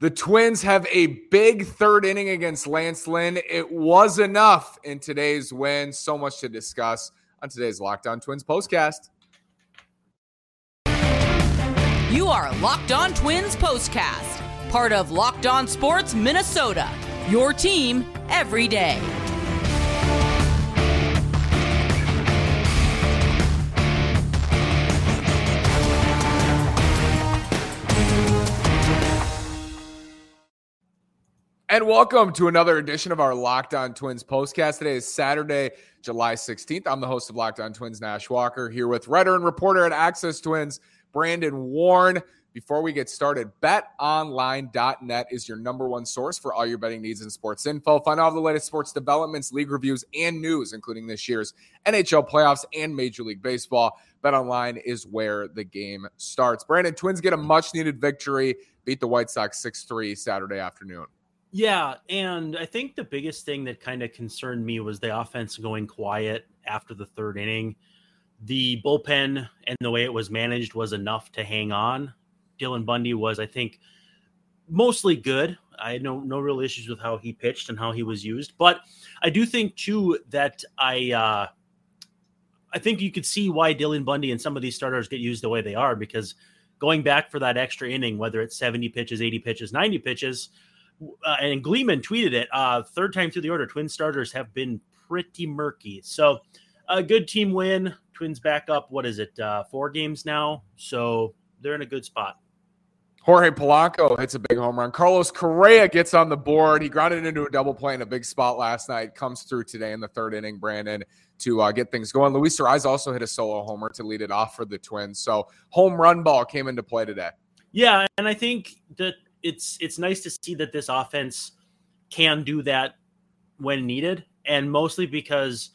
The Twins have a big third inning against Lance Lynn. It was enough in today's win. So much to discuss on today's Locked On Twins postcast. You are Locked On Twins postcast, part of Locked On Sports Minnesota. Your team every day. And welcome to another edition of our Locked On Twins postcast. Today is Saturday, July 16th. I'm the host of Locked On Twins, Nash Walker, here with writer and reporter at Access Twins, Brandon Warren. Before we get started, betonline.net is your number one source for all your betting needs and sports info. Find all the latest sports developments, league reviews, and news, including this year's NHL playoffs and Major League Baseball. BetOnline is where the game starts. Brandon, Twins get a much needed victory, beat the White Sox 6 3 Saturday afternoon. Yeah, and I think the biggest thing that kind of concerned me was the offense going quiet after the third inning. The bullpen and the way it was managed was enough to hang on. Dylan Bundy was, I think, mostly good. I had no no real issues with how he pitched and how he was used, but I do think too that I uh, I think you could see why Dylan Bundy and some of these starters get used the way they are because going back for that extra inning, whether it's 70 pitches, 80 pitches, 90 pitches, uh, and Gleeman tweeted it. Uh, third time through the order, Twin starters have been pretty murky. So a good team win. Twins back up. What is it? Uh, four games now. So they're in a good spot. Jorge Polanco hits a big home run. Carlos Correa gets on the board. He grounded into a double play in a big spot last night. Comes through today in the third inning, Brandon, to uh, get things going. Luis Arraez also hit a solo homer to lead it off for the Twins. So home run ball came into play today. Yeah, and I think that it's it's nice to see that this offense can do that when needed, and mostly because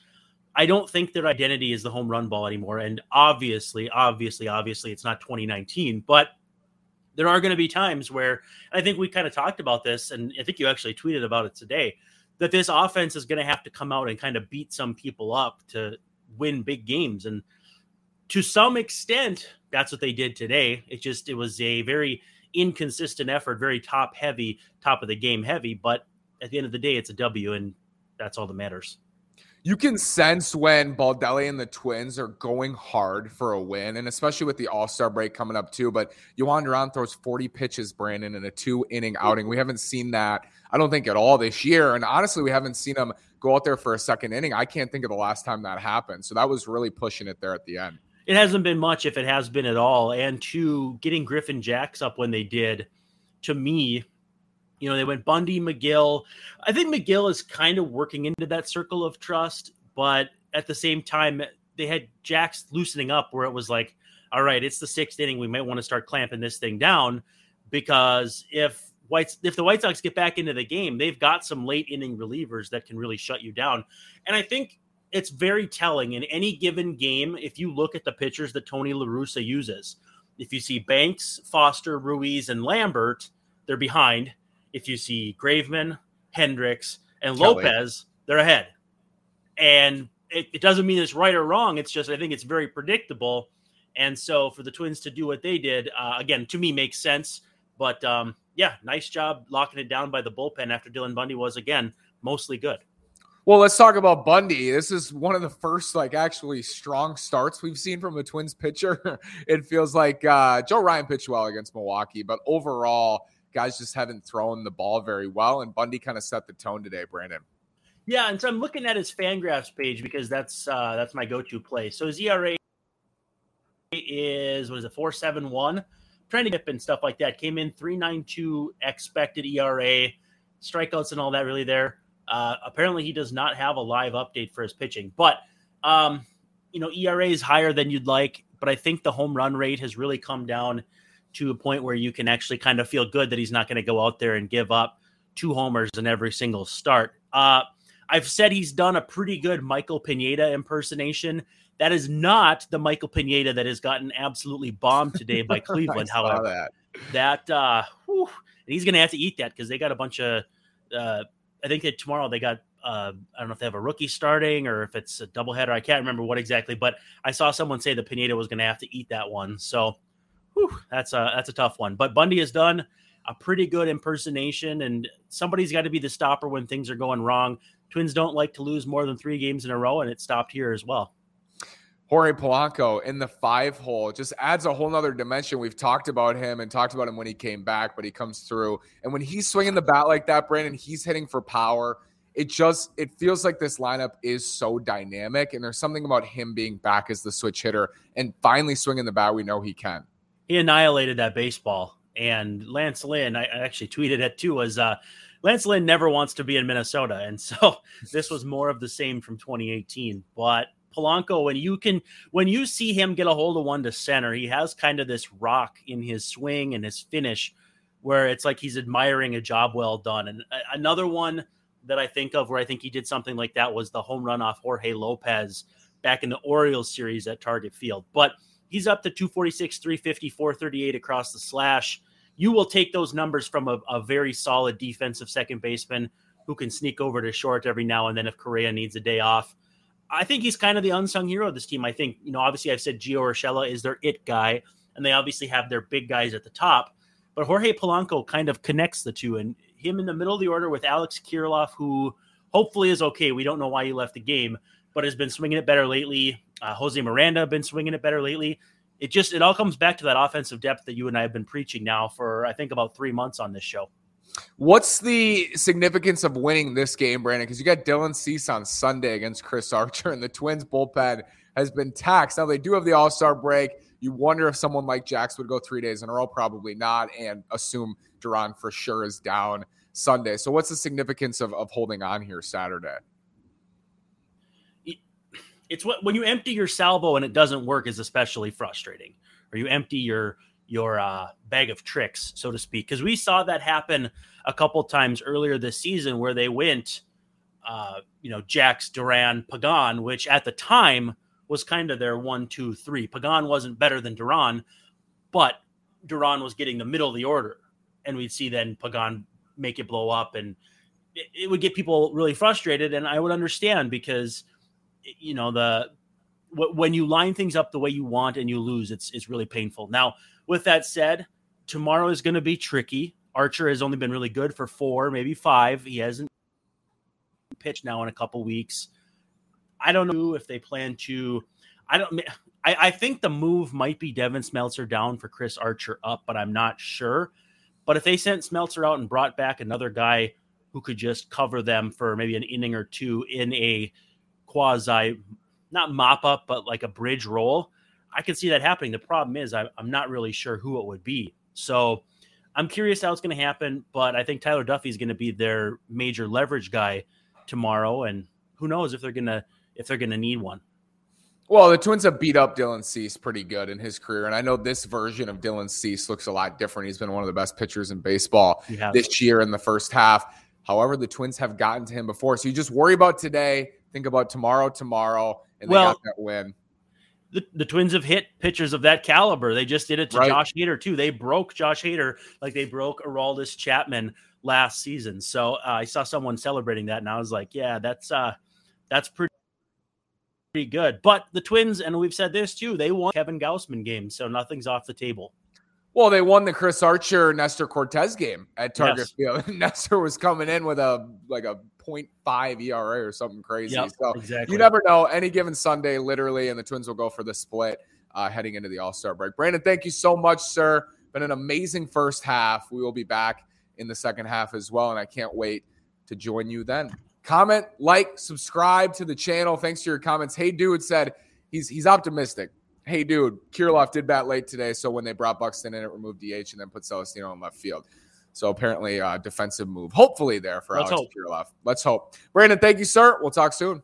I don't think their identity is the home run ball anymore. And obviously, obviously, obviously, it's not 2019, but there are going to be times where I think we kind of talked about this, and I think you actually tweeted about it today that this offense is going to have to come out and kind of beat some people up to win big games. And to some extent, that's what they did today. It just, it was a very inconsistent effort, very top heavy, top of the game heavy. But at the end of the day, it's a W, and that's all that matters. You can sense when Baldelli and the Twins are going hard for a win, and especially with the All Star break coming up too. But Jhoan Duran throws 40 pitches, Brandon, in a two inning outing. We haven't seen that, I don't think, at all this year. And honestly, we haven't seen him go out there for a second inning. I can't think of the last time that happened. So that was really pushing it there at the end it hasn't been much if it has been at all. And to getting Griffin Jax up when they did, to me, you know, they went Bundy, Megill. I think Megill is kind of working into that circle of trust, but at the same time, they had Jax loosening up where it was like, all right, it's the sixth inning. We might want to start clamping this thing down because if Whites if the White Sox get back into the game, they've got some late inning relievers that can really shut you down. And I think it's very telling in any given game. If you look at the pitchers that Tony LaRussa uses, if you see Banks, Foster, Ruiz, and Lambert, they're behind. If you see Graveman, Hendriks, and Kelly. Lopez, they're ahead. And it, it, doesn't mean it's right or wrong. It's just I think it's very predictable. And so for the Twins to do what they did, uh, again, to me makes sense. But um, yeah, nice job locking it down by the bullpen after Dylan Bundy was again mostly good. Well, let's talk about Bundy. This is one of the first, like, actually strong starts we've seen from a Twins pitcher. it feels like uh, Joe Ryan pitched well against Milwaukee, but overall, guys just haven't thrown the ball very well. And Bundy kind of set the tone today, Brandon. Yeah, and so I'm looking at his Fangraphs page because that's uh, that's my go-to place. So his ERA is what is it, four seven one? Trying to get and stuff like that. Came in three nine two expected ERA, strikeouts and all that really there. Uh, apparently, he does not have a live update for his pitching, but um, you know, ERA is higher than you'd like. But I think the home run rate has really come down to a point where you can actually kind of feel good that he's not going to go out there and give up two homers in every single start. Uh, I've said he's done a pretty good Michael Pineda impersonation. That is not the Michael Pineda that has gotten absolutely bombed today by Cleveland. however, that, that uh, whew, he's going to have to eat that because they got a bunch of uh, I think that tomorrow they got uh, I don't know if they have a rookie starting or if it's a doubleheader. I can't remember what exactly, but I saw someone say the Pineda was going to have to eat that one. So whew, that's a that's a tough one. But Bundy has done. a pretty good impersonation, and somebody's got to be the stopper when things are going wrong. Twins don't like to lose more than three games in a row, and it stopped here as well. Jorge Polanco in the five hole just adds a whole nother dimension. We've talked about him and talked about him when he came back, but he comes through. And when he's swinging the bat like that, Brandon, he's hitting for power. It just it feels like this lineup is so dynamic, and there's something about him being back as the switch hitter and finally swinging the bat. We know he can. He annihilated that baseball, and Lance Lynn, I actually tweeted it too, was uh, Lance Lynn never wants to be in Minnesota, and so this was more of the same from 2018. But Polanco, when you can, when you see him get a hold of one to center, he has kind of this rock in his swing and his finish, where it's like he's admiring a job well done. And another one that I think of where I think he did something like that was the home run off Jorge Lopez back in the Orioles series at Target Field. But he's up to 246, 350, 438 across the slash. You will take those numbers from a, a very solid defensive second baseman who can sneak over to short every now and then if Correa needs a day off. I think he's kind of the unsung hero of this team. I think, you know, obviously I've said Gio Urshela is their it guy, and they obviously have their big guys at the top. But Jorge Polanco kind of connects the two, and him in the middle of the order with Alex Kirilloff, who hopefully is okay. We don't know why he left the game, but has been swinging it better lately. Uh, Jose Miranda been swinging it better lately. It just it all comes back to that offensive depth that you and I have been preaching now for I think about three months on this show. What's the significance of winning this game, Brandon? Because you got Dylan Cease on Sunday against Chris Archer, and the Twins bullpen has been taxed. Now they do have the All Star break. You wonder if someone like Jax would go three days in a row, probably not, and assume Duran for sure is down Sunday. So what's the significance of, of holding on here Saturday? It's what when you empty your salvo and it doesn't work is especially frustrating. Or you empty your your uh, bag of tricks, so to speak, because we saw that happen a couple times earlier this season where they went, uh, you know, Jax, Duran, Pagan, which at the time was kind of their one, two, three. Pagan wasn't better than Duran, but Duran was getting the middle of the order, and we'd see then Pagan make it blow up, and it, it would get people really frustrated. And I would understand because, you know, the when you line things up the way you want and you lose, it's it's really painful. Now with that said, tomorrow is going to be tricky. Archer has only been really good for four, maybe five. He hasn't pitched now in a couple weeks. I don't know if they plan to. I don't. I, I think the move might be Devin Smeltzer down for Chris Archer up, but I'm not sure. But if they sent Smeltzer out and brought back another guy who could just cover them for maybe an inning or two in a quasi, not mop up, but like a bridge role, I can see that happening. The problem is I, am not really sure who it would be. So I'm curious how it's going to happen, but I think Tyler Duffey is going to be their major leverage guy tomorrow, and who knows if they're going to if they're going to need one. Well, the Twins have beat up Dylan Cease pretty good in his career, and I know this version of Dylan Cease looks a lot different. He's been one of the best pitchers in baseball this year in the first half. However, the Twins have gotten to him before, so you just worry about today, think about tomorrow, tomorrow, and they well, got that win the, the Twins have hit pitchers of that caliber. They just did it to right. Josh Hader too. They broke Josh Hader like they broke Aroldis Chapman last season. So uh, I saw someone celebrating that, and I was like, yeah, that's uh, that's pretty pretty good. But the Twins, and we've said this too, they won Kevin Gausman game, so nothing's off the table. Well, they won the Chris Archer Nestor Cortes game at Target yes. Field. Nestor was coming in with a like a 0.5 ERA or something crazy. Yep, so exactly. you never know. Any given Sunday, literally, and the Twins will go for the split uh, heading into the All Star break. Brandon, thank you so much, sir. Been an amazing first half. We will be back in the second half as well, and I can't wait to join you then. Comment, like, subscribe to the channel. Thanks for your comments. Hey, dude said he's he's optimistic. Hey, dude, Kirilloff did bat late today, so when they brought Buxton in, it removed DH and then put Celestino in left field. So apparently, a uh, defensive move, hopefully there for Let's Alex hope. Kirilloff. Let's hope. Brandon, thank you, sir. We'll talk soon.